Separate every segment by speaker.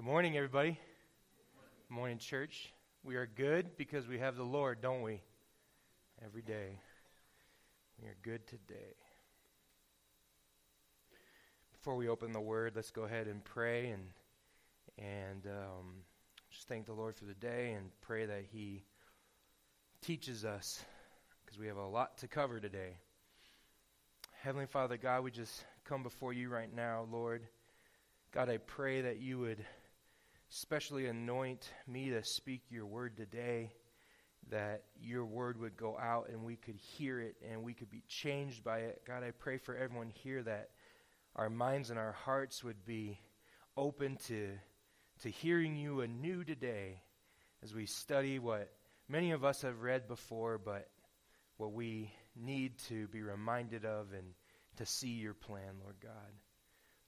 Speaker 1: Good morning, everybody. Good morning, church. We are good because we have the Lord, don't we? Every day. We are good today. Before we open the Word, let's go ahead and pray and and um, just thank the Lord for the day and pray that He teaches us because we have a lot to cover today. Heavenly Father, God, we just come before you right now, Lord. God, I pray that you would especially anoint me to speak your word today, that your word would go out and we could hear it and we could be changed by it. God, I pray for everyone here that our minds and our hearts would be open to, to hearing you anew today as we study what many of us have read before, but what we need to be reminded of and to see your plan, Lord God.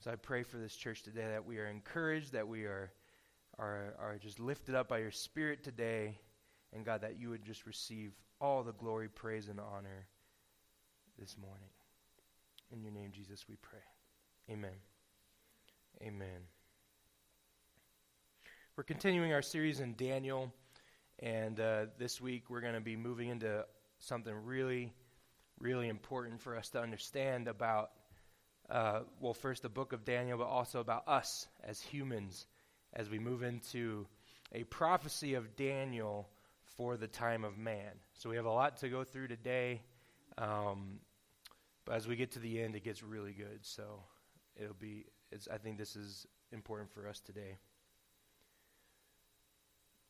Speaker 1: So I pray for this church today that we are encouraged, that we are are, are just lifted up by your Spirit today. And God, that you would just receive all the glory, praise, and honor this morning. In your name, Jesus, we pray. Amen. Amen. We're continuing our series in Daniel, and uh, this week we're going to be moving into something really, really important for us to understand about, uh, well, first the book of Daniel, but also about us as humans as we move into a prophecy of Daniel for the time of man. So we have a lot to go through today. Um, but as we get to the end, it gets really good. So it'll be, I think this is important for us today.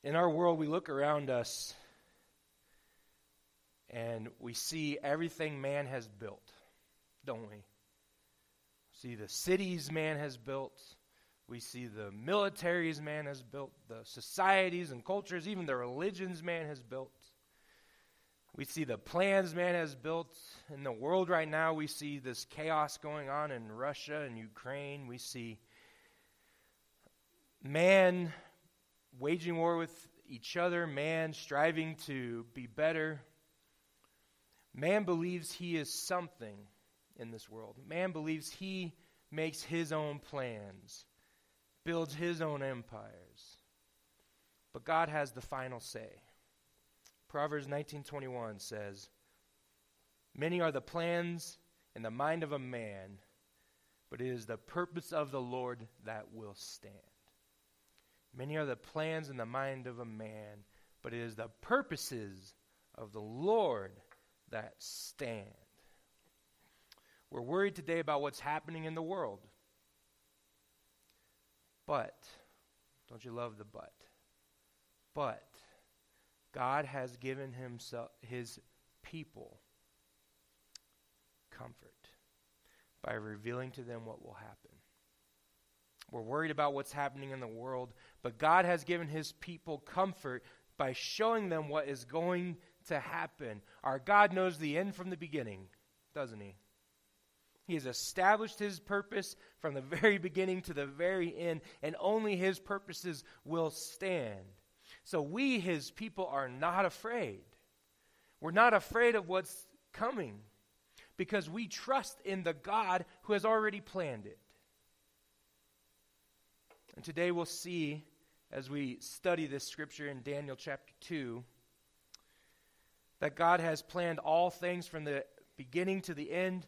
Speaker 1: In our world, we look around us and we see everything man has built, don't we? See the cities man has built, we see the militaries man has built, the societies and cultures, even the religions man has built. We see the plans man has built. In the world right now, we see this chaos going on in Russia and Ukraine. We see man waging war with each other, man striving to be better. Man believes he is something in this world. Man believes he makes his own plans builds his own empires. But God has the final say. Proverbs 19:21 says, "Many are the plans in the mind of a man, but it is the purpose of the Lord that will stand." Many are the plans in the mind of a man, but it is the purposes of the Lord that stand. We're worried today about what's happening in the world. But, don't you love the but? But, God has given himself, his people comfort by revealing to them what will happen. We're worried about what's happening in the world, but God has given his people comfort by showing them what is going to happen. Our God knows the end from the beginning, doesn't he? He has established his purpose from the very beginning to the very end, and only his purposes will stand. So we, his people, are not afraid. We're not afraid of what's coming because we trust in the God who has already planned it. And today we'll see, as we study this scripture in Daniel chapter 2, that God has planned all things from the beginning to the end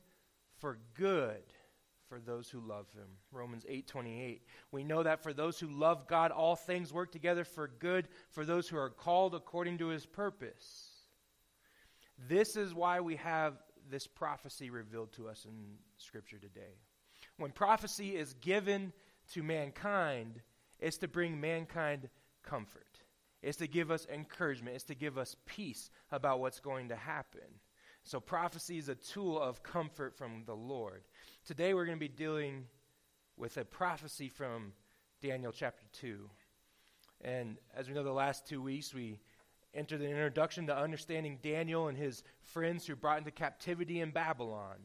Speaker 1: for good for those who love him. Romans 8:28. We know that for those who love God all things work together for good for those who are called according to his purpose. This is why we have this prophecy revealed to us in scripture today. When prophecy is given to mankind, it's to bring mankind comfort. It's to give us encouragement. It's to give us peace about what's going to happen. So, prophecy is a tool of comfort from the Lord. Today, we're going to be dealing with a prophecy from Daniel chapter 2. And as we know, the last two weeks, we entered the introduction to understanding Daniel and his friends who brought into captivity in Babylon.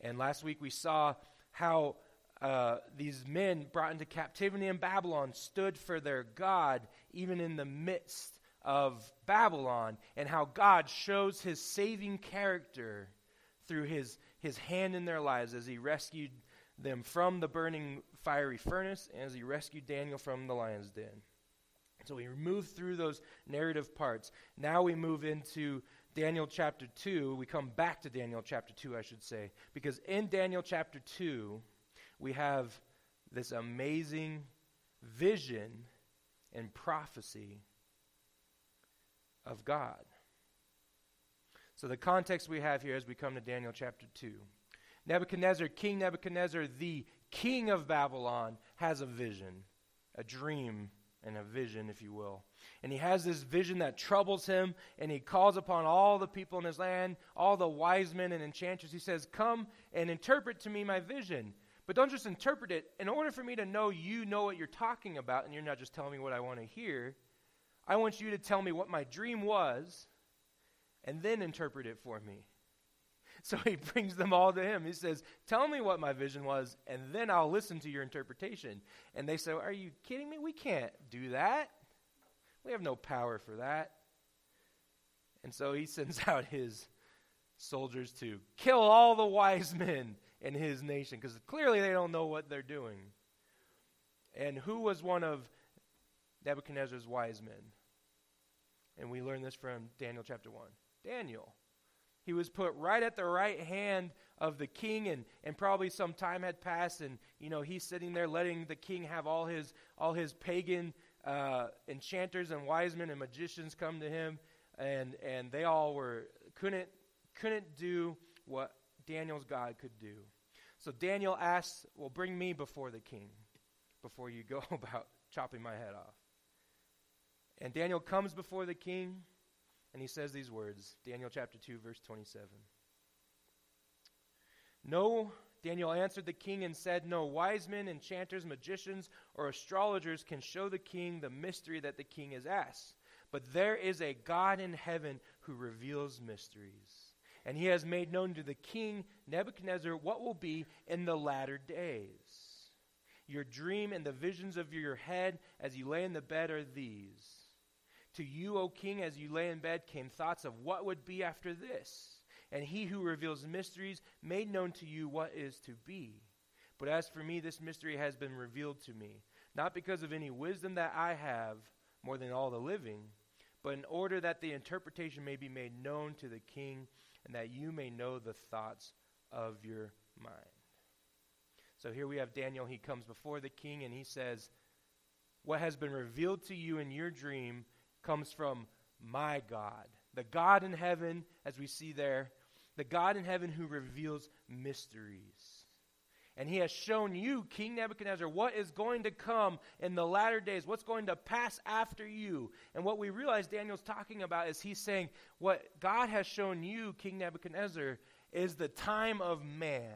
Speaker 1: And last week, we saw how uh, these men brought into captivity in Babylon stood for their God, even in the midst of Babylon and how God shows his saving character through his, his hand in their lives as he rescued them from the burning fiery furnace, and as he rescued Daniel from the lion's den. So we move through those narrative parts. Now we move into Daniel chapter 2. We come back to Daniel chapter 2, I should say, because in Daniel chapter 2, we have this amazing vision and prophecy of God. So, the context we have here as we come to Daniel chapter 2 Nebuchadnezzar, King Nebuchadnezzar, the king of Babylon, has a vision, a dream, and a vision, if you will. And he has this vision that troubles him, and he calls upon all the people in his land, all the wise men and enchanters. He says, Come and interpret to me my vision. But don't just interpret it. In order for me to know you know what you're talking about, and you're not just telling me what I want to hear, I want you to tell me what my dream was, and then interpret it for me. So he brings them all to him. He says, Tell me what my vision was, and then I'll listen to your interpretation. And they say, Are you kidding me? We can't do that. We have no power for that. And so he sends out his soldiers to kill all the wise men in his nation because clearly they don't know what they're doing. And who was one of Nebuchadnezzar's wise men? And we learn this from Daniel chapter 1. Daniel. He was put right at the right hand of the king, and, and probably some time had passed, and you know he's sitting there letting the king have all his all his pagan uh, enchanters and wise men and magicians come to him, and and they all were couldn't couldn't do what Daniel's God could do. So Daniel asks, "Well, bring me before the king, before you go about chopping my head off." And Daniel comes before the king. And he says these words Daniel chapter 2, verse 27. No, Daniel answered the king and said, No wise men, enchanters, magicians, or astrologers can show the king the mystery that the king has asked. But there is a God in heaven who reveals mysteries. And he has made known to the king Nebuchadnezzar what will be in the latter days. Your dream and the visions of your head as you lay in the bed are these. To you, O king, as you lay in bed, came thoughts of what would be after this. And he who reveals mysteries made known to you what is to be. But as for me, this mystery has been revealed to me, not because of any wisdom that I have more than all the living, but in order that the interpretation may be made known to the king, and that you may know the thoughts of your mind. So here we have Daniel. He comes before the king and he says, What has been revealed to you in your dream comes from my God. The God in heaven, as we see there, the God in heaven who reveals mysteries. And he has shown you, King Nebuchadnezzar, what is going to come in the latter days, what's going to pass after you. And what we realize Daniel's talking about is he's saying, What God has shown you, King Nebuchadnezzar, is the time of man.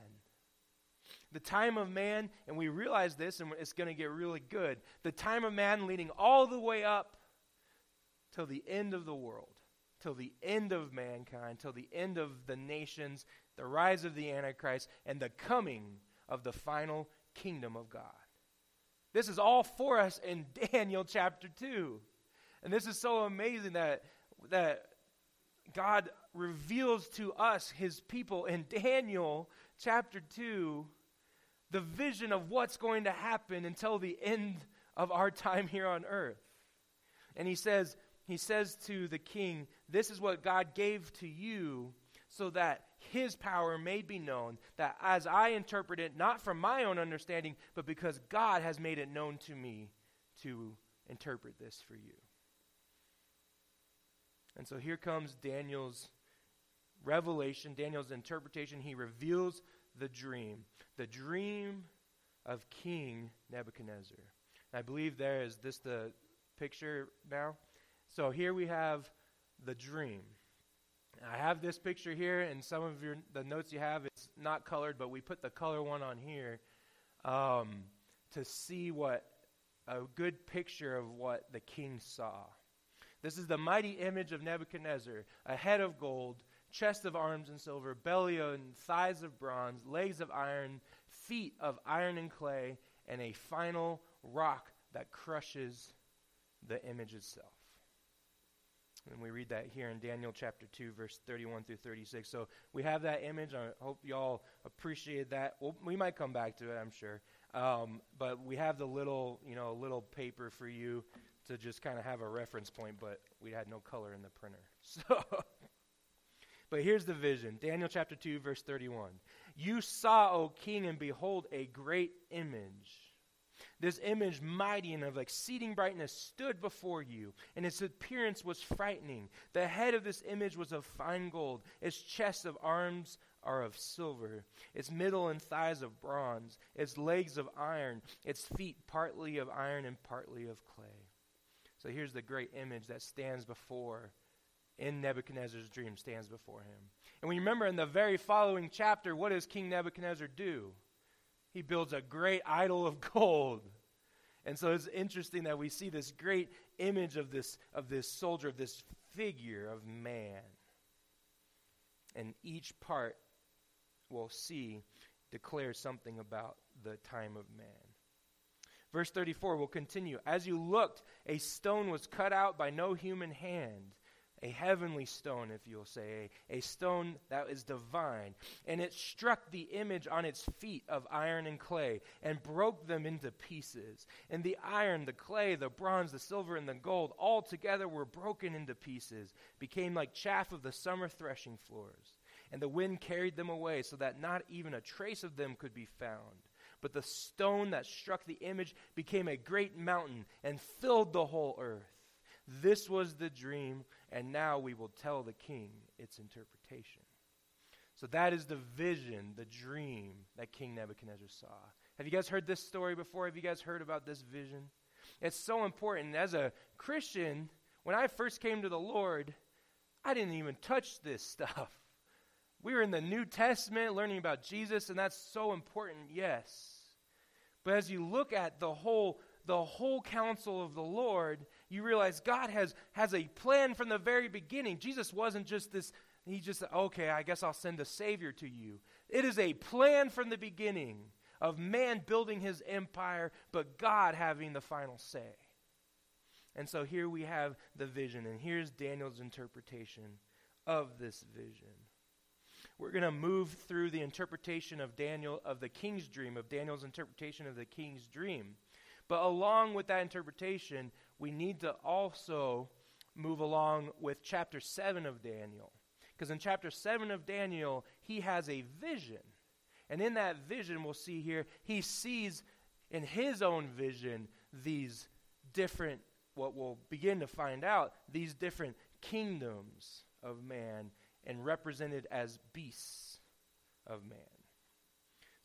Speaker 1: The time of man, and we realize this, and it's going to get really good. The time of man leading all the way up till the end of the world, till the end of mankind, till the end of the nations, the rise of the Antichrist, and the coming of the final kingdom of God. This is all for us in Daniel chapter 2. And this is so amazing that, that God reveals to us, his people, in Daniel chapter 2, the vision of what's going to happen until the end of our time here on earth. And he says, he says to the king, This is what God gave to you so that his power may be known, that as I interpret it, not from my own understanding, but because God has made it known to me to interpret this for you. And so here comes Daniel's revelation, Daniel's interpretation. He reveals the dream, the dream of King Nebuchadnezzar. I believe there is this the picture now. So here we have the dream. I have this picture here, and some of your the notes you have it's not colored, but we put the color one on here um, to see what a good picture of what the king saw. This is the mighty image of Nebuchadnezzar: a head of gold, chest of arms and silver, belly and thighs of bronze, legs of iron, feet of iron and clay, and a final rock that crushes the image itself. And we read that here in Daniel chapter 2, verse 31 through 36. So we have that image. I hope y'all appreciate that. Well, we might come back to it, I'm sure. Um, but we have the little, you know, little paper for you to just kind of have a reference point, but we had no color in the printer. So, but here's the vision Daniel chapter 2, verse 31. You saw, O king, and behold, a great image this image, mighty and of exceeding brightness, stood before you, and its appearance was frightening. The head of this image was of fine gold, its chest of arms are of silver, its middle and thighs of bronze, its legs of iron, its feet partly of iron and partly of clay. So here's the great image that stands before, in Nebuchadnezzar's dream, stands before him. And we remember in the very following chapter, what does King Nebuchadnezzar do? He builds a great idol of gold. And so it's interesting that we see this great image of this, of this soldier, of this figure of man. And each part we'll see declares something about the time of man. Verse 34 will continue. As you looked, a stone was cut out by no human hand a heavenly stone, if you'll say, a, a stone that is divine. And it struck the image on its feet of iron and clay and broke them into pieces. And the iron, the clay, the bronze, the silver, and the gold all together were broken into pieces, became like chaff of the summer threshing floors. And the wind carried them away so that not even a trace of them could be found. But the stone that struck the image became a great mountain and filled the whole earth. This was the dream and now we will tell the king its interpretation. So that is the vision, the dream that King Nebuchadnezzar saw. Have you guys heard this story before? Have you guys heard about this vision? It's so important. As a Christian, when I first came to the Lord, I didn't even touch this stuff. We were in the New Testament learning about Jesus, and that's so important, yes. But as you look at the whole the whole counsel of the Lord, you realize God has, has a plan from the very beginning. Jesus wasn't just this, he just, okay, I guess I'll send a Savior to you. It is a plan from the beginning of man building his empire, but God having the final say. And so here we have the vision, and here's Daniel's interpretation of this vision. We're going to move through the interpretation of Daniel, of the king's dream, of Daniel's interpretation of the king's dream. But along with that interpretation, we need to also move along with chapter 7 of Daniel. Because in chapter 7 of Daniel, he has a vision. And in that vision, we'll see here, he sees in his own vision these different, what we'll begin to find out, these different kingdoms of man and represented as beasts of man.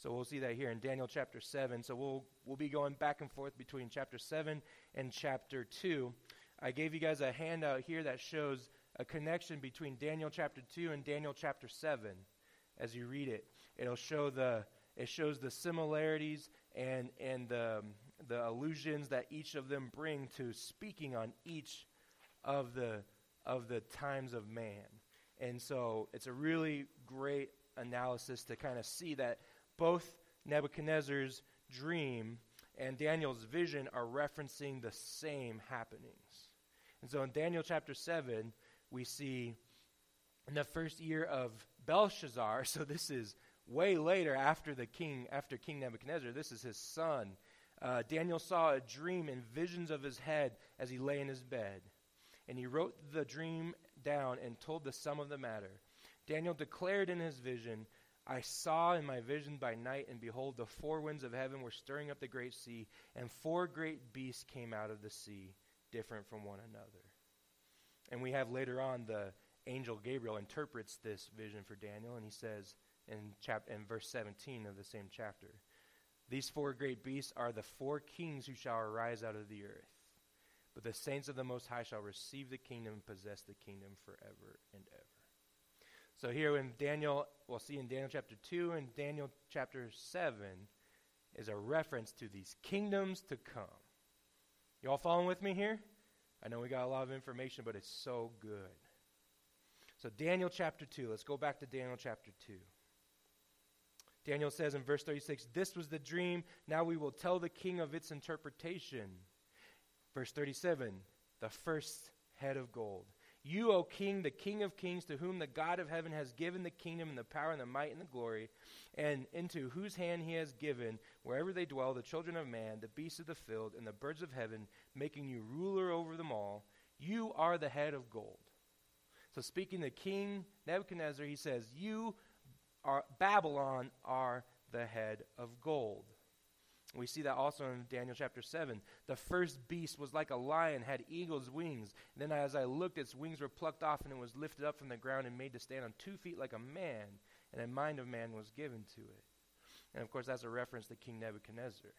Speaker 1: So we'll see that here in Daniel chapter 7. So we'll, we'll be going back and forth between chapter 7 and chapter 2. I gave you guys a handout here that shows a connection between Daniel chapter 2 and Daniel chapter 7 as you read it. It'll show the it shows the similarities and and the the allusions that each of them bring to speaking on each of the of the times of man. And so it's a really great analysis to kind of see that both Nebuchadnezzar's dream and Daniel's vision are referencing the same happenings. And so in Daniel chapter 7, we see in the first year of Belshazzar, so this is way later after the king, after King Nebuchadnezzar, this is his son. Uh, Daniel saw a dream and visions of his head as he lay in his bed. And he wrote the dream down and told the sum of the matter. Daniel declared in his vision, I saw in my vision by night, and behold, the four winds of heaven were stirring up the great sea, and four great beasts came out of the sea, different from one another. And we have later on the angel Gabriel interprets this vision for Daniel, and he says in, chap- in verse 17 of the same chapter These four great beasts are the four kings who shall arise out of the earth. But the saints of the Most High shall receive the kingdom and possess the kingdom forever and ever. So here in Daniel, we'll see in Daniel chapter 2 and Daniel chapter 7 is a reference to these kingdoms to come. You all following with me here? I know we got a lot of information, but it's so good. So, Daniel chapter 2, let's go back to Daniel chapter 2. Daniel says in verse 36, This was the dream. Now we will tell the king of its interpretation. Verse 37, the first head of gold. You, O king, the king of kings, to whom the God of heaven has given the kingdom and the power and the might and the glory, and into whose hand he has given, wherever they dwell, the children of man, the beasts of the field, and the birds of heaven, making you ruler over them all, you are the head of gold. So, speaking to King Nebuchadnezzar, he says, You are Babylon are the head of gold. We see that also in Daniel chapter 7. The first beast was like a lion, had eagle's wings. Then as I looked, its wings were plucked off, and it was lifted up from the ground and made to stand on two feet like a man, and a mind of man was given to it. And of course, that's a reference to King Nebuchadnezzar.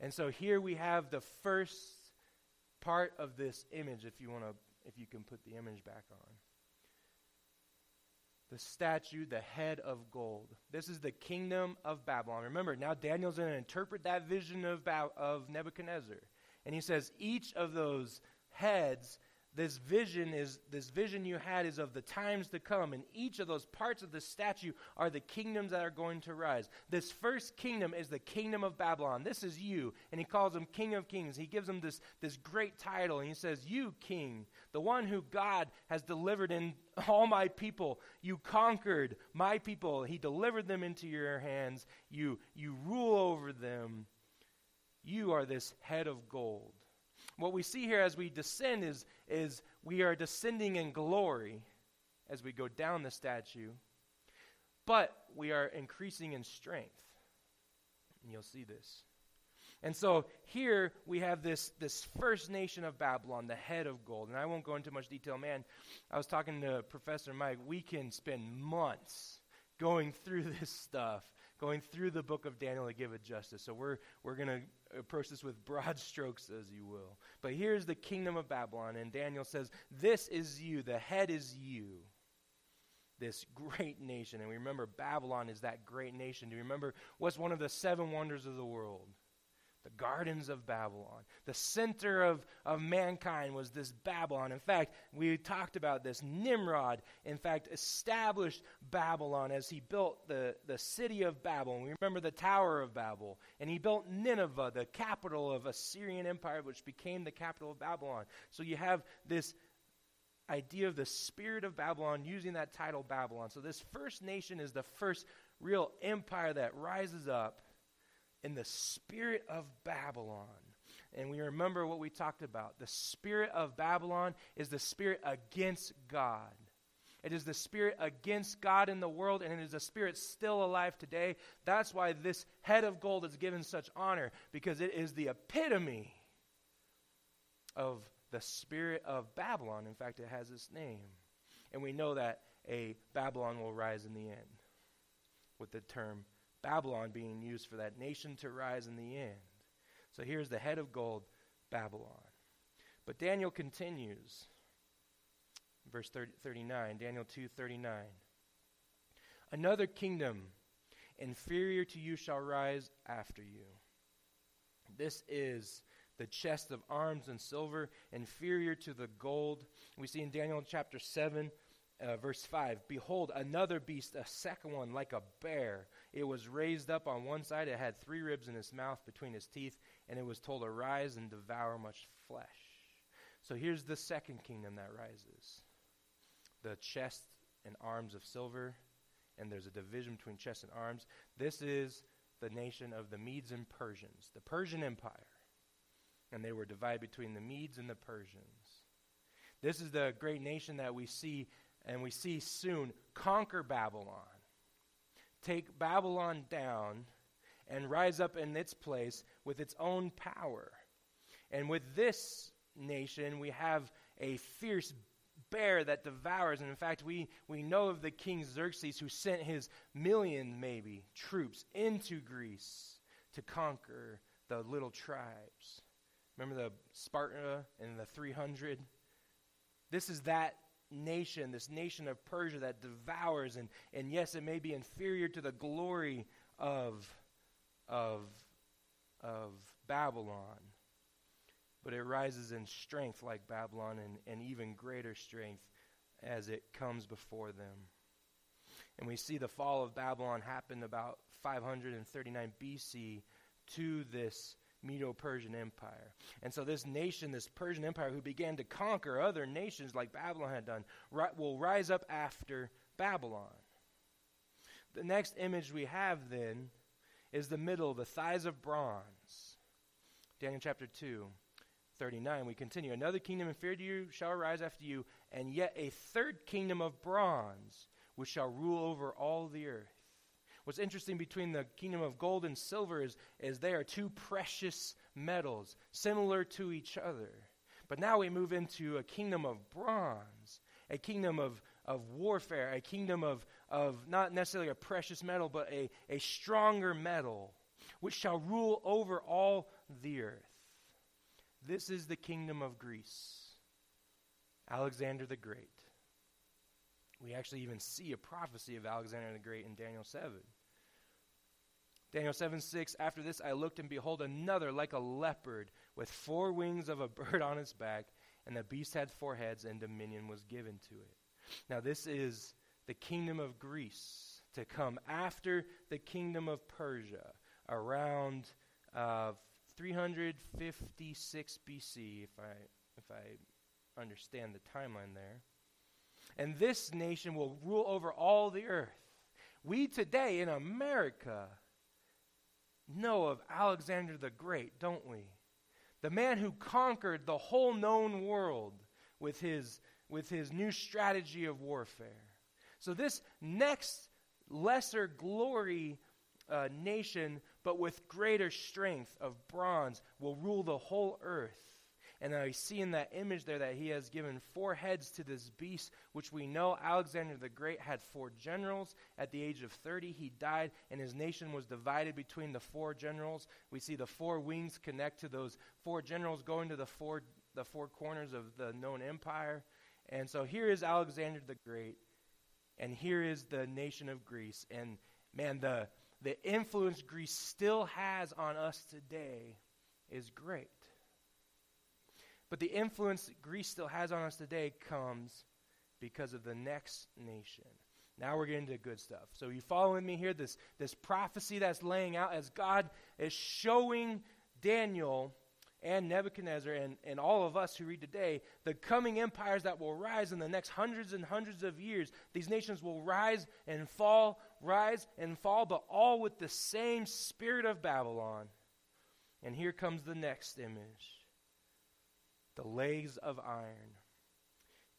Speaker 1: And so here we have the first part of this image, if you want to, if you can put the image back on the statue, the head of gold. This is the kingdom of Babylon. Remember, now Daniel's going to interpret that vision of, ba- of Nebuchadnezzar. And he says each of those heads this vision is this vision you had is of the times to come and each of those parts of the statue are the kingdoms that are going to rise. This first kingdom is the kingdom of babylon. This is you. And he calls him king of kings. He gives him this this great title and he says you king the one who god has delivered in all my people you conquered my people. He delivered them into your hands. You you rule over them. You are this head of gold what we see here as we descend is, is we are descending in glory as we go down the statue, but we are increasing in strength. And you'll see this. And so here we have this, this first nation of Babylon, the head of gold. And I won't go into much detail. Man, I was talking to Professor Mike. We can spend months going through this stuff going through the book of Daniel to give it justice. So we're, we're going to approach this with broad strokes, as you will. But here's the kingdom of Babylon, and Daniel says, This is you, the head is you, this great nation. And we remember Babylon is that great nation. Do you remember what's one of the seven wonders of the world? The gardens of Babylon. The center of, of mankind was this Babylon. In fact, we talked about this. Nimrod, in fact, established Babylon as he built the, the city of Babylon. We remember the Tower of Babel. And he built Nineveh, the capital of Assyrian Empire, which became the capital of Babylon. So you have this idea of the spirit of Babylon using that title Babylon. So this first nation is the first real empire that rises up in the spirit of Babylon. And we remember what we talked about. The spirit of Babylon is the spirit against God. It is the spirit against God in the world, and it is a spirit still alive today. That's why this head of gold is given such honor, because it is the epitome of the spirit of Babylon. In fact, it has its name. And we know that a Babylon will rise in the end with the term Babylon being used for that nation to rise in the end. So here's the head of gold, Babylon. But Daniel continues. Verse 30, 39, Daniel 2:39. Another kingdom inferior to you shall rise after you. This is the chest of arms and silver, inferior to the gold. We see in Daniel chapter 7, uh, verse 5 Behold, another beast, a second one, like a bear. It was raised up on one side. It had three ribs in its mouth between its teeth, and it was told, Arise and devour much flesh. So here's the second kingdom that rises the chest and arms of silver, and there's a division between chest and arms. This is the nation of the Medes and Persians, the Persian Empire. And they were divided between the Medes and the Persians. This is the great nation that we see and we see soon conquer Babylon, take Babylon down, and rise up in its place with its own power. And with this nation, we have a fierce bear that devours. And in fact, we, we know of the king Xerxes who sent his million, maybe, troops into Greece to conquer the little tribes. Remember the Sparta and the 300? This is that nation, this nation of Persia that devours, and, and yes, it may be inferior to the glory of, of, of Babylon, but it rises in strength like Babylon and, and even greater strength as it comes before them. And we see the fall of Babylon happen about 539 BC to this Medo Persian Empire. And so, this nation, this Persian Empire, who began to conquer other nations like Babylon had done, ri- will rise up after Babylon. The next image we have then is the middle, the thighs of bronze. Daniel chapter 2, 39. We continue. Another kingdom inferior to you shall arise after you, and yet a third kingdom of bronze, which shall rule over all the earth. What's interesting between the kingdom of gold and silver is, is they are two precious metals, similar to each other. But now we move into a kingdom of bronze, a kingdom of, of warfare, a kingdom of, of not necessarily a precious metal, but a, a stronger metal, which shall rule over all the earth. This is the kingdom of Greece, Alexander the Great. We actually even see a prophecy of Alexander the Great in Daniel 7. Daniel 7 6, after this I looked, and behold, another like a leopard, with four wings of a bird on its back, and the beast had four heads, and dominion was given to it. Now, this is the kingdom of Greece to come after the kingdom of Persia around uh, 356 BC, if I, if I understand the timeline there. And this nation will rule over all the earth. We today in America know of Alexander the Great, don't we? The man who conquered the whole known world with his, with his new strategy of warfare. So, this next lesser glory uh, nation, but with greater strength of bronze, will rule the whole earth. And I see in that image there that he has given four heads to this beast, which we know Alexander the Great had four generals. At the age of 30, he died, and his nation was divided between the four generals. We see the four wings connect to those four generals going to the four, the four corners of the known empire. And so here is Alexander the Great, and here is the nation of Greece. And man, the, the influence Greece still has on us today is great. But the influence Greece still has on us today comes because of the next nation. Now we're getting to good stuff. So you following me here? This, this prophecy that's laying out as God is showing Daniel and Nebuchadnezzar and, and all of us who read today the coming empires that will rise in the next hundreds and hundreds of years. These nations will rise and fall, rise and fall, but all with the same spirit of Babylon. And here comes the next image the legs of iron.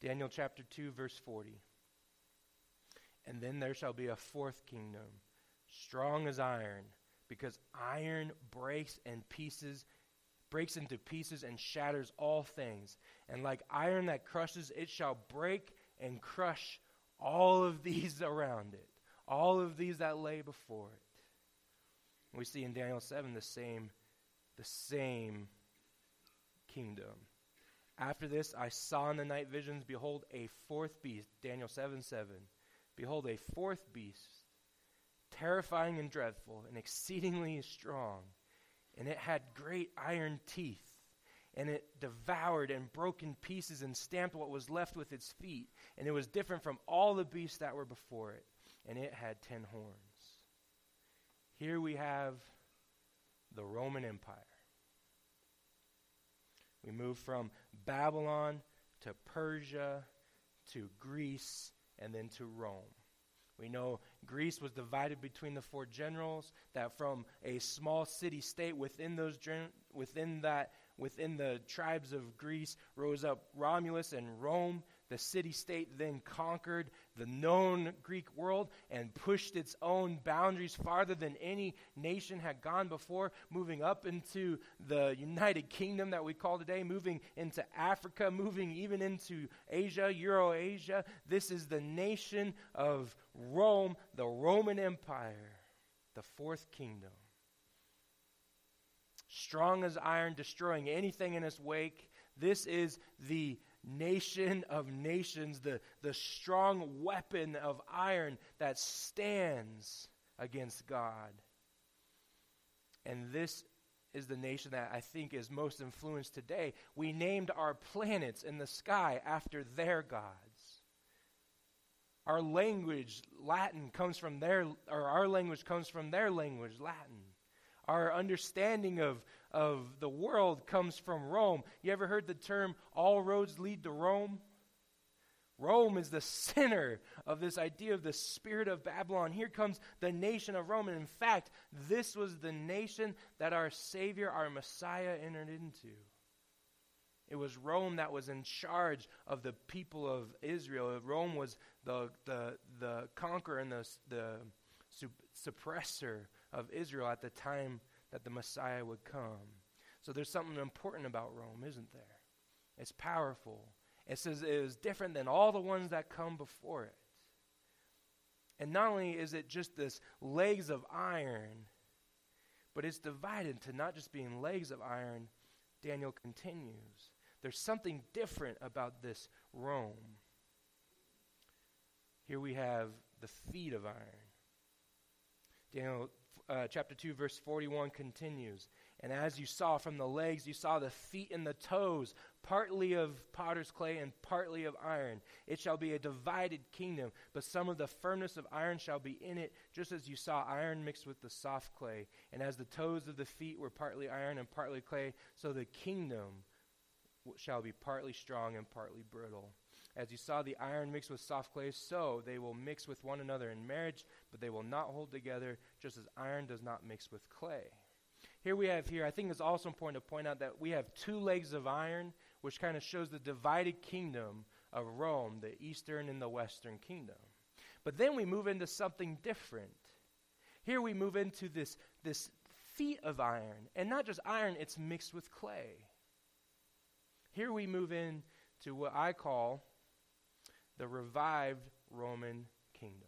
Speaker 1: Daniel chapter 2, verse 40. And then there shall be a fourth kingdom, strong as iron, because iron breaks and pieces breaks into pieces and shatters all things. And like iron that crushes, it shall break and crush all of these around it, all of these that lay before it. We see in Daniel 7 the same the same kingdom. After this, I saw in the night visions, behold, a fourth beast, Daniel 7 7. Behold, a fourth beast, terrifying and dreadful, and exceedingly strong. And it had great iron teeth, and it devoured and broke in pieces and stamped what was left with its feet. And it was different from all the beasts that were before it, and it had ten horns. Here we have the Roman Empire. We move from Babylon to Persia to Greece and then to Rome. We know Greece was divided between the four generals, that from a small city state within those within that within the tribes of Greece rose up Romulus and Rome the city state then conquered the known Greek world and pushed its own boundaries farther than any nation had gone before, moving up into the United Kingdom that we call today, moving into Africa, moving even into Asia, Eurasia. This is the nation of Rome, the Roman Empire, the fourth kingdom. Strong as iron, destroying anything in its wake. This is the nation of nations, the, the strong weapon of iron that stands against God. And this is the nation that I think is most influenced today. We named our planets in the sky after their gods. Our language, Latin, comes from their, or our language comes from their language, Latin. Our understanding of, of the world comes from Rome. You ever heard the term, all roads lead to Rome? Rome is the center of this idea of the spirit of Babylon. Here comes the nation of Rome. And in fact, this was the nation that our Savior, our Messiah, entered into. It was Rome that was in charge of the people of Israel. Rome was the, the, the conqueror and the, the suppressor of Israel at the time that the Messiah would come. So there's something important about Rome, isn't there? It's powerful. It says it is different than all the ones that come before it. And not only is it just this legs of iron, but it's divided to not just being legs of iron. Daniel continues. There's something different about this Rome. Here we have the feet of iron. Daniel uh, chapter 2, verse 41 continues. And as you saw from the legs, you saw the feet and the toes, partly of potter's clay and partly of iron. It shall be a divided kingdom, but some of the firmness of iron shall be in it, just as you saw iron mixed with the soft clay. And as the toes of the feet were partly iron and partly clay, so the kingdom shall be partly strong and partly brittle. As you saw the iron mixed with soft clay, so they will mix with one another in marriage, but they will not hold together, just as iron does not mix with clay. Here we have here, I think it's also important to point out that we have two legs of iron, which kind of shows the divided kingdom of Rome, the eastern and the western kingdom. But then we move into something different. Here we move into this, this feet of iron, and not just iron, it's mixed with clay. Here we move into what I call the revived Roman kingdom.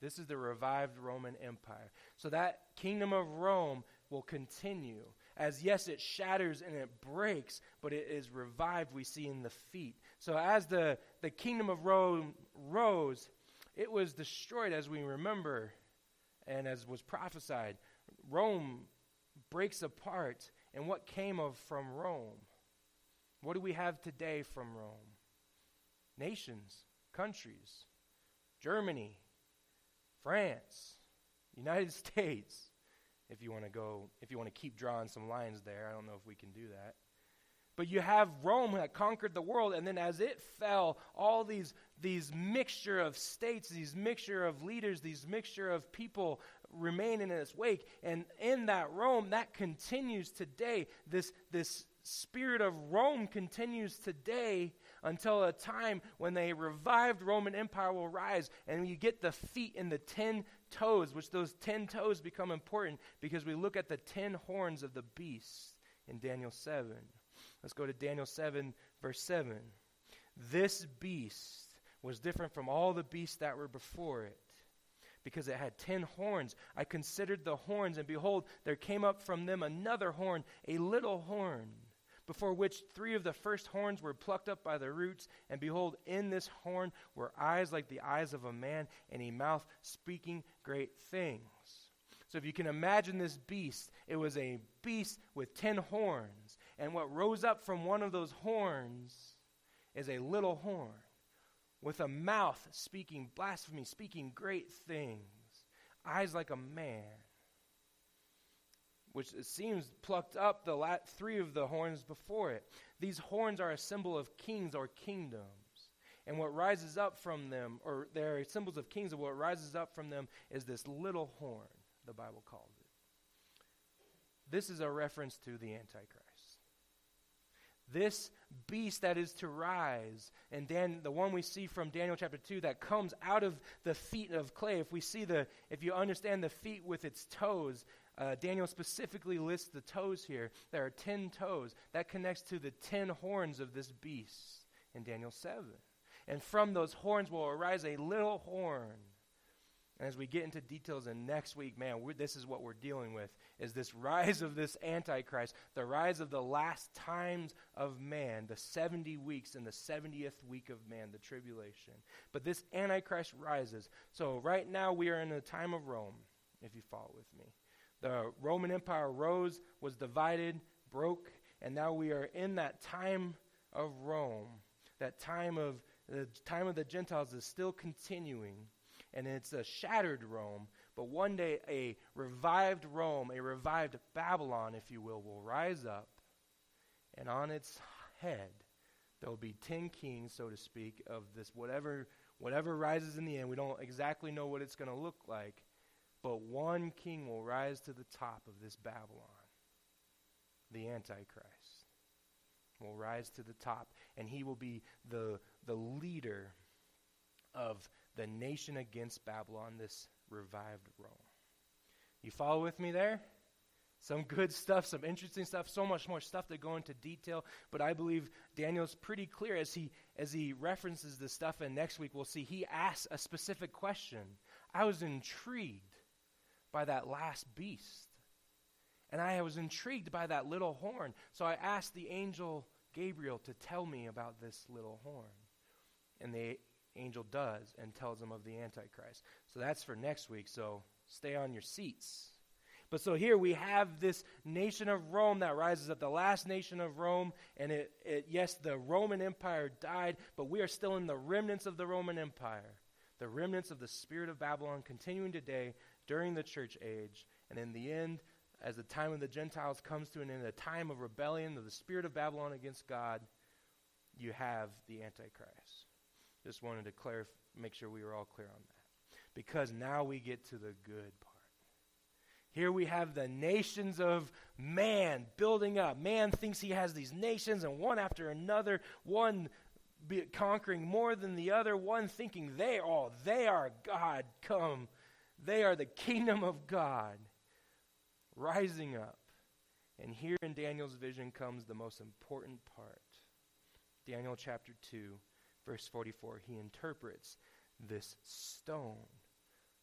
Speaker 1: This is the revived Roman Empire. So that kingdom of Rome will continue. As yes, it shatters and it breaks, but it is revived, we see in the feet. So as the, the kingdom of Rome rose, it was destroyed, as we remember, and as was prophesied. Rome breaks apart. And what came of from Rome? What do we have today from Rome? Nations, countries, Germany, France, United States. If you want to go, if you want to keep drawing some lines there, I don't know if we can do that. But you have Rome that conquered the world, and then as it fell, all these, these mixture of states, these mixture of leaders, these mixture of people remain in its wake. And in that Rome, that continues today. This, this spirit of Rome continues today until a time when the revived Roman Empire will rise and you get the feet and the ten toes, which those ten toes become important because we look at the ten horns of the beast in Daniel 7. Let's go to Daniel 7, verse 7. This beast was different from all the beasts that were before it because it had ten horns. I considered the horns, and behold, there came up from them another horn, a little horn before which three of the first horns were plucked up by the roots. And behold, in this horn were eyes like the eyes of a man, and a mouth speaking great things. So if you can imagine this beast, it was a beast with ten horns. And what rose up from one of those horns is a little horn with a mouth speaking blasphemy, speaking great things, eyes like a man which it seems plucked up the three of the horns before it. These horns are a symbol of kings or kingdoms. And what rises up from them, or they're symbols of kings, and what rises up from them is this little horn, the Bible calls it. This is a reference to the Antichrist. This beast that is to rise, and Dan, the one we see from Daniel chapter 2 that comes out of the feet of clay. If we see the, if you understand the feet with its toes, uh, Daniel specifically lists the toes here. There are ten toes. That connects to the ten horns of this beast in Daniel 7. And from those horns will arise a little horn. And as we get into details in next week, man, this is what we're dealing with, is this rise of this Antichrist, the rise of the last times of man, the 70 weeks and the 70th week of man, the tribulation. But this Antichrist rises. So right now we are in the time of Rome, if you follow with me. The Roman Empire rose, was divided, broke, and now we are in that time of Rome. That time of the time of the Gentiles is still continuing, and it's a shattered Rome, But one day, a revived Rome, a revived Babylon, if you will, will rise up, and on its head, there will be ten kings, so to speak, of this whatever whatever rises in the end. We don't exactly know what it's going to look like, but one king will rise to the top of this Babylon, the Antichrist will rise to the top, and he will be the, the leader of the nation against Babylon, this revived Rome. You follow with me there? Some good stuff, some interesting stuff, so much more stuff to go into detail. But I believe Daniel's pretty clear as he as he references this stuff, and next week we'll see he asks a specific question. I was intrigued by that last beast. And I was intrigued by that little horn. So I asked the angel Gabriel to tell me about this little horn. And the angel does and tells him of the Antichrist. So that's for next week. So stay on your seats. But so here we have this nation of Rome that rises up, the last nation of Rome. And it, it, yes, the Roman Empire died, but we are still in the remnants of the Roman Empire, the remnants of the spirit of Babylon continuing today during the church age. And in the end, as the time of the Gentiles comes to an end, a time of rebellion of the spirit of Babylon against God, you have the Antichrist. Just wanted to clarify, make sure we were all clear on that. Because now we get to the good part. Here we have the nations of man building up. Man thinks he has these nations, and one after another, one conquering more than the other, one thinking they, oh, they are God come. They are the kingdom of God rising up. And here in Daniel's vision comes the most important part. Daniel chapter 2, verse 44. He interprets this stone,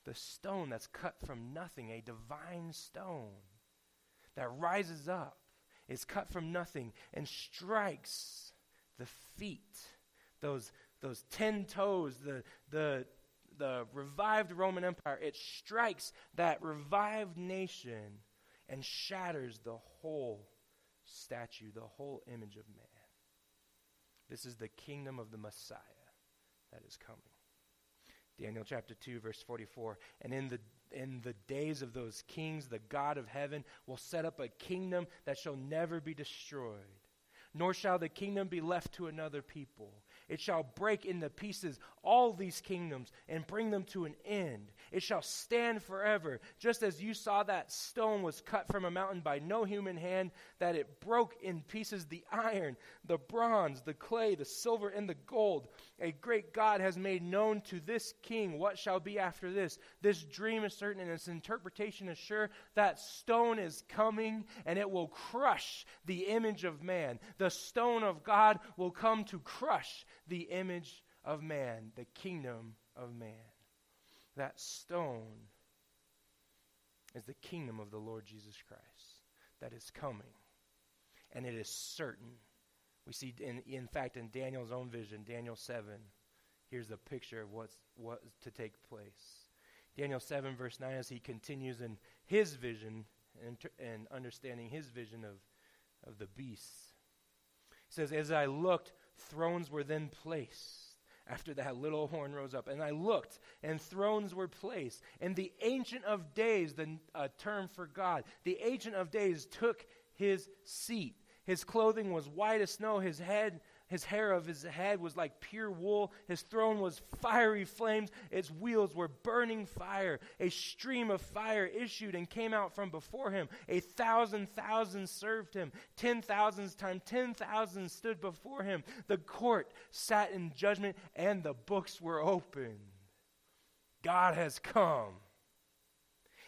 Speaker 1: the stone that's cut from nothing, a divine stone that rises up, is cut from nothing, and strikes the feet, those, those ten toes, the, the, the revived Roman Empire. It strikes that revived nation and shatters the whole statue, the whole image of man. This is the kingdom of the Messiah that is coming. Daniel chapter 2 verse 44 and in the in the days of those kings the God of heaven will set up a kingdom that shall never be destroyed nor shall the kingdom be left to another people it shall break into pieces all these kingdoms and bring them to an end. It shall stand forever, just as you saw that stone was cut from a mountain by no human hand, that it broke in pieces the iron, the bronze, the clay, the silver, and the gold. A great God has made known to this king what shall be after this. This dream is certain, and its interpretation is sure. That stone is coming, and it will crush the image of man. The stone of God will come to crush the image of man, the kingdom of man. That stone is the kingdom of the Lord Jesus Christ that is coming. And it is certain. We see, in, in fact, in Daniel's own vision, Daniel 7, here's a picture of what's what to take place. Daniel 7, verse 9, as he continues in his vision and, and understanding his vision of, of the beasts. He says, As I looked, thrones were then placed after that little horn rose up. And I looked, and thrones were placed. And the Ancient of Days, the uh, term for God, the Ancient of Days took his seat. His clothing was white as snow. His head his hair of his head was like pure wool. His throne was fiery flames. Its wheels were burning fire. A stream of fire issued and came out from before him. A thousand thousands served him. Ten thousands times ten thousands stood before him. The court sat in judgment, and the books were opened. God has come.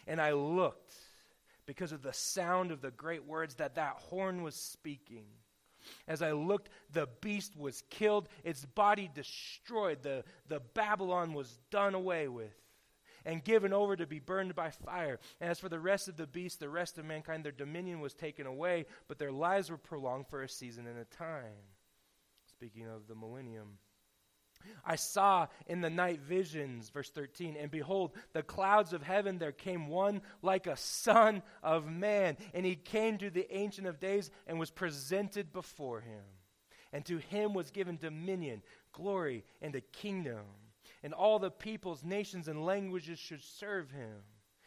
Speaker 1: And I looked because of the sound of the great words that that horn was speaking. As I looked, the beast was killed, its body destroyed. The, the Babylon was done away with and given over to be burned by fire. And as for the rest of the beasts, the rest of mankind, their dominion was taken away, but their lives were prolonged for a season and a time. Speaking of the millennium. I saw in the night visions, verse 13, and behold, the clouds of heaven, there came one like a son of man. And he came to the Ancient of Days and was presented before him. And to him was given dominion, glory, and a kingdom. And all the peoples, nations, and languages should serve him.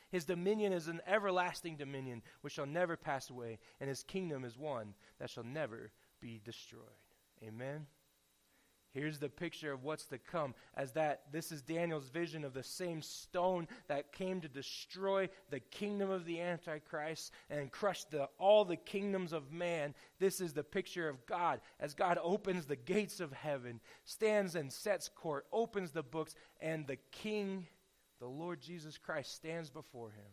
Speaker 1: His dominion is an everlasting dominion which shall never pass away, and his kingdom is one that shall never be destroyed. Amen. Here's the picture of what's to come as that this is Daniel's vision of the same stone that came to destroy the kingdom of the antichrist and crush the, all the kingdoms of man. This is the picture of God as God opens the gates of heaven, stands and sets court, opens the books and the king, the Lord Jesus Christ stands before him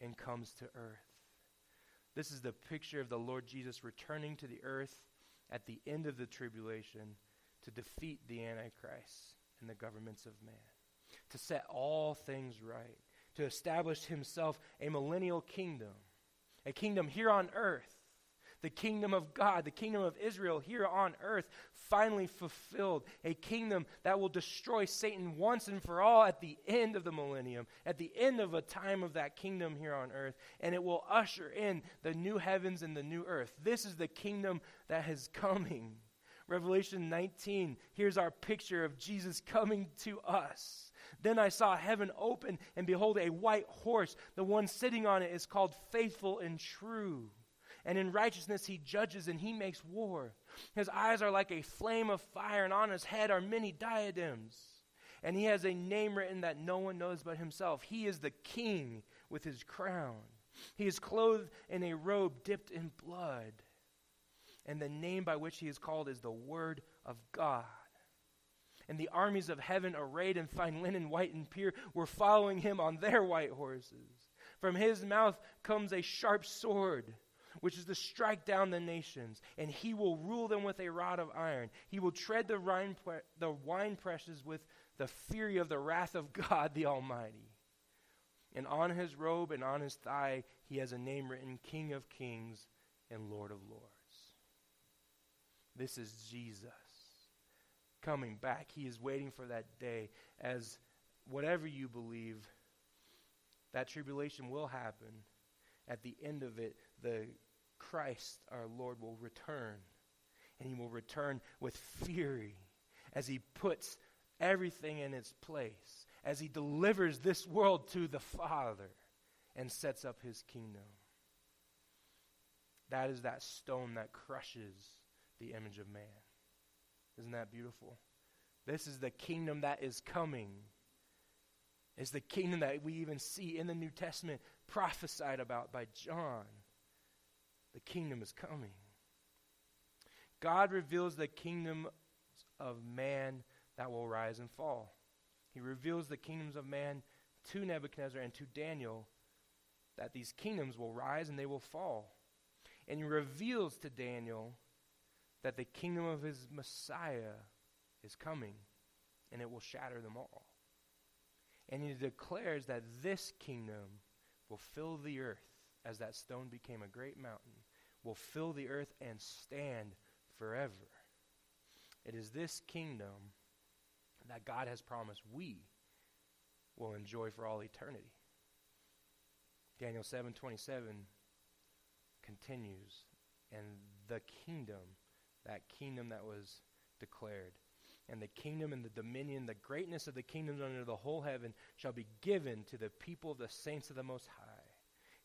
Speaker 1: and comes to earth. This is the picture of the Lord Jesus returning to the earth at the end of the tribulation to defeat the Antichrist and the governments of man, to set all things right, to establish himself a millennial kingdom, a kingdom here on earth, the kingdom of God, the kingdom of Israel here on earth, finally fulfilled, a kingdom that will destroy Satan once and for all at the end of the millennium, at the end of a time of that kingdom here on earth, and it will usher in the new heavens and the new earth. This is the kingdom that is coming. Revelation 19, here's our picture of Jesus coming to us. Then I saw heaven open, and behold, a white horse. The one sitting on it is called Faithful and True. And in righteousness he judges and he makes war. His eyes are like a flame of fire, and on his head are many diadems. And he has a name written that no one knows but himself. He is the king with his crown. He is clothed in a robe dipped in blood and the name by which he is called is the Word of God. And the armies of heaven, arrayed in fine linen, white and pure, were following him on their white horses. From his mouth comes a sharp sword, which is to strike down the nations, and he will rule them with a rod of iron. He will tread the wine, pre- the wine presses with the fury of the wrath of God the Almighty. And on his robe and on his thigh, he has a name written King of Kings and Lord of Lords. This is Jesus coming back. He is waiting for that day as whatever you believe, that tribulation will happen. At the end of it, the Christ, our Lord, will return. And he will return with fury as he puts everything in its place, as he delivers this world to the Father and sets up his kingdom. That is that stone that crushes the image of man. Isn't that beautiful? This is the kingdom that is coming. It's the kingdom that we even see in the New Testament prophesied about by John. The kingdom is coming. God reveals the kingdom of man that will rise and fall. He reveals the kingdoms of man to Nebuchadnezzar and to Daniel that these kingdoms will rise and they will fall. And he reveals to Daniel that the kingdom of his Messiah is coming and it will shatter them all. And he declares that this kingdom will fill the earth as that stone became a great mountain, will fill the earth and stand forever. It is this kingdom that God has promised we will enjoy for all eternity. Daniel 7:27 continues, and the kingdom that kingdom that was declared. And the kingdom and the dominion, the greatness of the kingdoms under the whole heaven shall be given to the people of the saints of the Most High.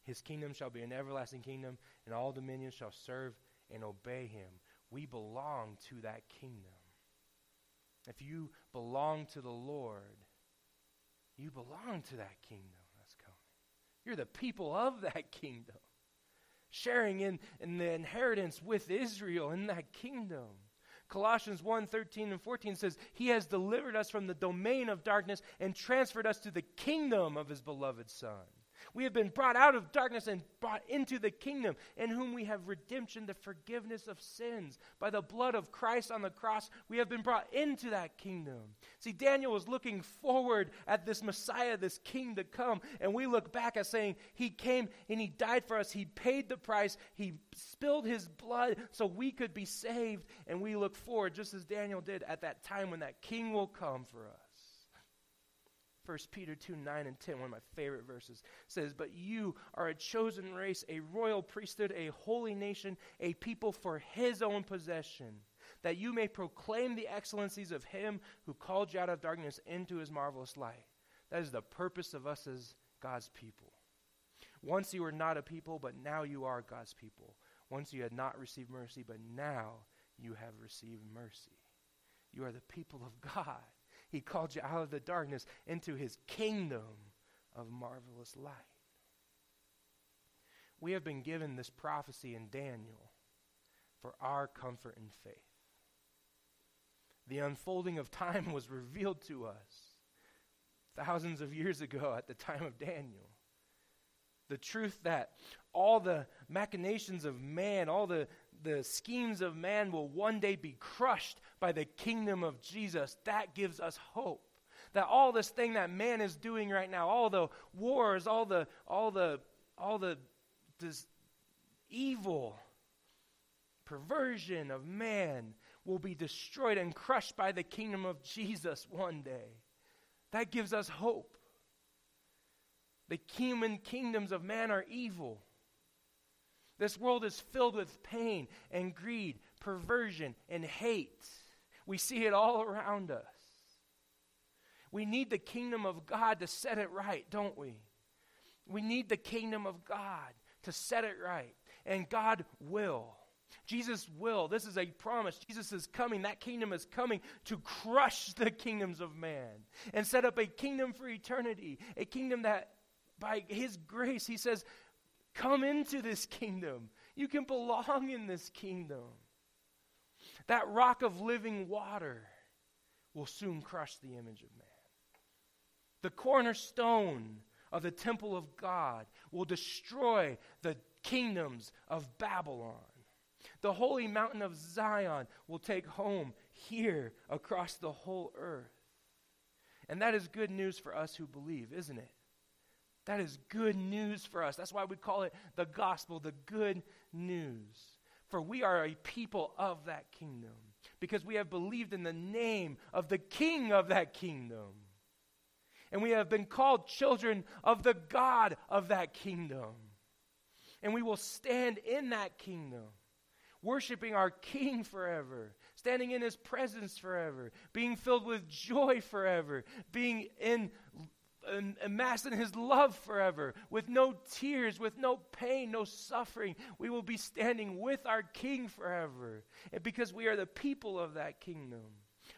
Speaker 1: His kingdom shall be an everlasting kingdom, and all dominions shall serve and obey him. We belong to that kingdom. If you belong to the Lord, you belong to that kingdom that's coming. You're the people of that kingdom sharing in, in the inheritance with Israel in that kingdom. Colossians 1 13 and 14 says, He has delivered us from the domain of darkness and transferred us to the kingdom of His beloved Son we have been brought out of darkness and brought into the kingdom, in whom we have redemption, the forgiveness of sins. By the blood of Christ on the cross, we have been brought into that kingdom. See, Daniel was looking forward at this Messiah, this king to come, and we look back at saying, He came and He died for us. He paid the price. He spilled His blood so we could be saved. And we look forward, just as Daniel did, at that time when that king will come for us. 1 Peter 2 9 and 10, one of my favorite verses, says, But you are a chosen race, a royal priesthood, a holy nation, a people for his own possession, that you may proclaim the excellencies of him who called you out of darkness into his marvelous light. That is the purpose of us as God's people. Once you were not a people, but now you are God's people. Once you had not received mercy, but now you have received mercy. You are the people of God. He called you out of the darkness into his kingdom of marvelous light. We have been given this prophecy in Daniel for our comfort and faith. The unfolding of time was revealed to us thousands of years ago at the time of Daniel. The truth that all the machinations of man, all the, the schemes of man will one day be crushed by the kingdom of Jesus, that gives us hope. That all this thing that man is doing right now, all the wars, all the all the all the this evil perversion of man will be destroyed and crushed by the kingdom of Jesus one day. That gives us hope. The human kingdoms of man are evil. This world is filled with pain and greed, perversion and hate. We see it all around us. We need the kingdom of God to set it right, don't we? We need the kingdom of God to set it right. And God will. Jesus will. This is a promise. Jesus is coming. That kingdom is coming to crush the kingdoms of man and set up a kingdom for eternity. A kingdom that, by his grace, he says, come into this kingdom. You can belong in this kingdom. That rock of living water will soon crush the image of man. The cornerstone of the temple of God will destroy the kingdoms of Babylon. The holy mountain of Zion will take home here across the whole earth. And that is good news for us who believe, isn't it? That is good news for us. That's why we call it the gospel, the good news. For we are a people of that kingdom because we have believed in the name of the king of that kingdom. And we have been called children of the God of that kingdom. And we will stand in that kingdom worshiping our King forever, standing in His presence forever, being filled with joy forever, being in, amassed in His love forever, with no tears, with no pain, no suffering. We will be standing with our King forever, and because we are the people of that kingdom.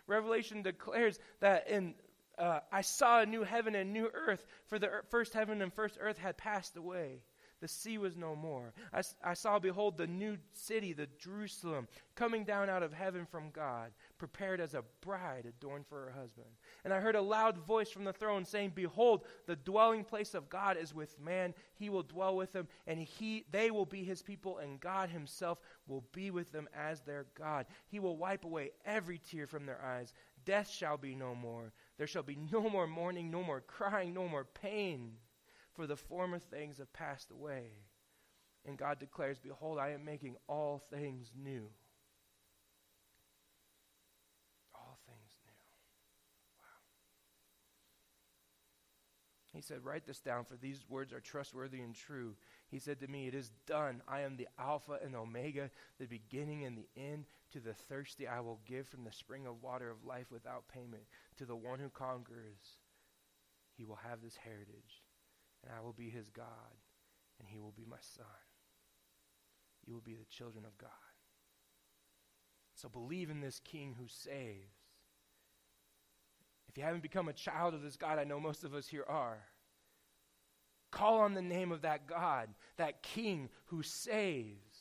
Speaker 1: Revelation declares that in uh, I saw a new heaven and new earth, for the first heaven and first earth had passed away the sea was no more. I, I saw, behold, the new city, the Jerusalem, coming down out of heaven from God, prepared as a bride adorned for her husband. And I heard a loud voice from the throne saying, Behold, the dwelling place of God is with man. He will dwell with them, and he, they will be his people, and God himself will be with them as their God. He will wipe away every tear from their eyes. Death shall be no more. There shall be no more mourning, no more crying, no more pain for the former things have passed away. And God declares, Behold, I am making all things new. All things new. Wow. He said, Write this down, for these words are trustworthy and true. He said to me, It is done. I am the Alpha and Omega, the beginning and the end. To the thirsty I will give from the spring of water of life without payment. To the one who conquers, he will have this heritage and I will be his God, and he will be my son. You will be the children of God. So believe in this King who saves. If you haven't become a child of this God, I know most of us here are. Call on the name of that God, that King who saves.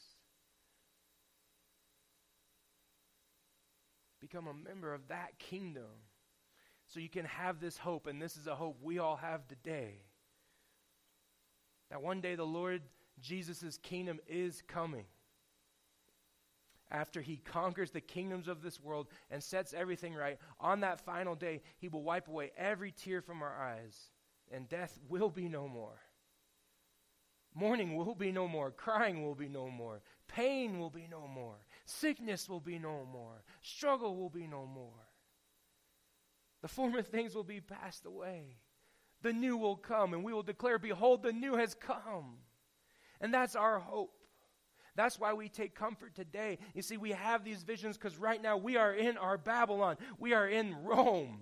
Speaker 1: Become a member of that kingdom so you can have this hope, and this is a hope we all have today. That one day the Lord Jesus' kingdom is coming. After he conquers the kingdoms of this world and sets everything right, on that final day, he will wipe away every tear from our eyes, and death will be no more. Mourning will be no more. Crying will be no more. Pain will be no more. Sickness will be no more. Struggle will be no more. The former things will be passed away the new will come, and we will declare, Behold, the new has come. And that's our hope. That's why we take comfort today. You see, we have these visions because right now we are in our Babylon, we are in Rome.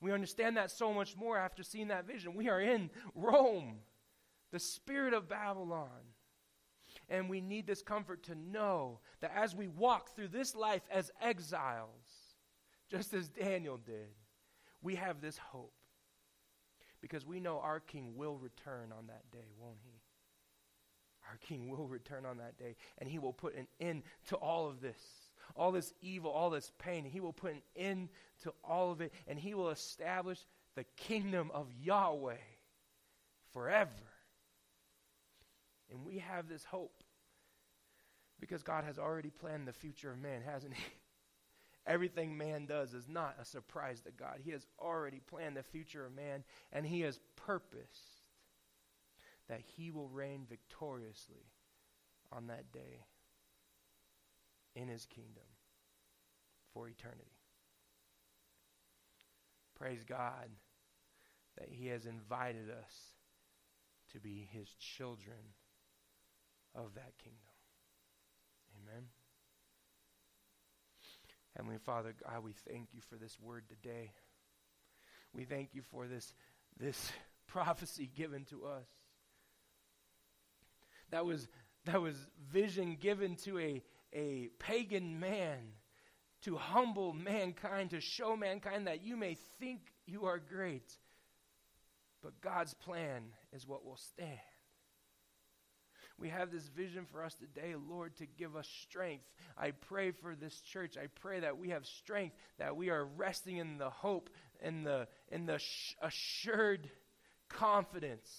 Speaker 1: We understand that so much more after seeing that vision. We are in Rome. the spirit of Babylon. And we need this comfort to know that as we walk through this life as exiles, just as Daniel did, we have this hope. Because we know our king will return on that day, won't he? Our king will return on that day, and he will put an end to all of this, all this evil, all this pain. He will put an end to all of it, and he will establish the kingdom of Yahweh forever. And we have this hope because God has already planned the future of man, hasn't he? Everything man does is not a surprise to God. He has already planned the future of man, and he has purposed that he will reign victoriously on that day in his kingdom for eternity. Praise God that he has invited us to be his children of that kingdom. Amen. Heavenly Father, God, we thank you for this word today. We thank you for this, this prophecy given to us. That was, that was vision given to a, a pagan man to humble mankind, to show mankind that you may think you are great, but God's plan is what will stand. We have this vision for us today, Lord, to give us strength. I pray for this church. I pray that we have strength, that we are resting in the hope and the, in the assured confidence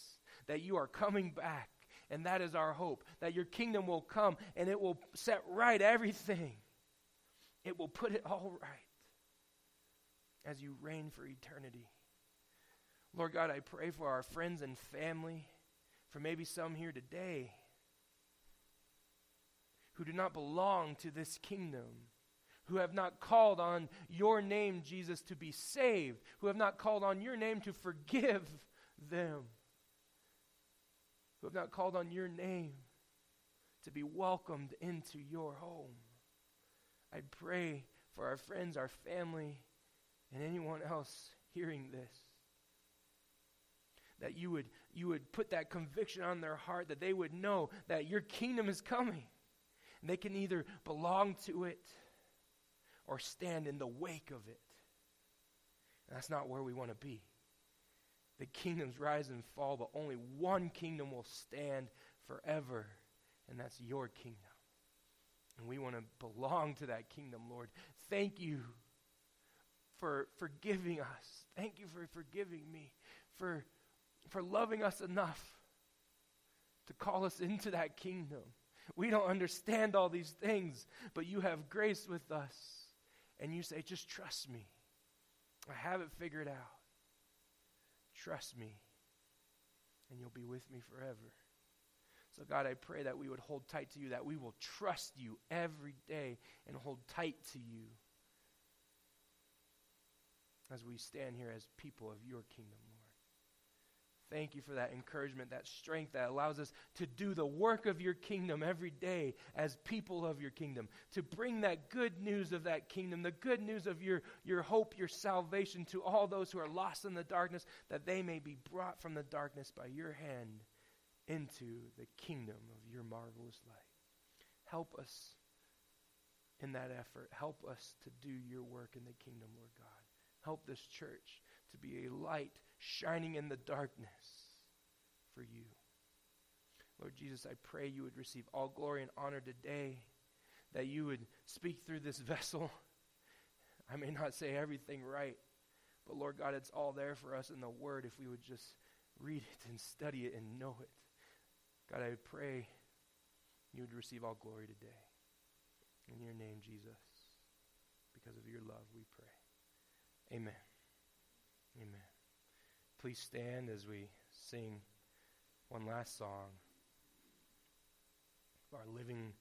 Speaker 1: that you are coming back. And that is our hope, that your kingdom will come and it will set right everything. It will put it all right as you reign for eternity. Lord God, I pray for our friends and family, for maybe some here today who do not belong to this kingdom, who have not called on your name, Jesus, to be saved, who have not called on your name to forgive them, who have not called on your name to be welcomed into your home. I pray for our friends, our family, and anyone else hearing this that you would, you would put that conviction on their heart, that they would know that your kingdom is coming. And they can either belong to it or stand in the wake of it. And that's not where we want to be. The kingdoms rise and fall, but only one kingdom will stand forever, and that's your kingdom. And we want to belong to that kingdom, Lord. Thank you for forgiving us. Thank you for forgiving me, for, for loving us enough to call us into that kingdom. We don't understand all these things, but you have grace with us. And you say, just trust me. I have it figured out. Trust me, and you'll be with me forever. So, God, I pray that we would hold tight to you, that we will trust you every day and hold tight to you as we stand here as people of your kingdom, Thank you for that encouragement, that strength that allows us to do the work of your kingdom every day as people of your kingdom, to bring that good news of that kingdom, the good news of your, your hope, your salvation to all those who are lost in the darkness, that they may be brought from the darkness by your hand into the kingdom of your marvelous light. Help us in that effort. Help us to do your work in the kingdom, Lord God. Help this church to be a light shining in the darkness for you. Lord Jesus, I pray you would receive all glory and honor today, that you would speak through this vessel. I may not say everything right, but Lord God, it's all there for us in the Word if we would just read it and study it and know it. God, I pray you would receive all glory today. In your name, Jesus, because of your love, we pray. Amen. Please stand as we sing one last song our living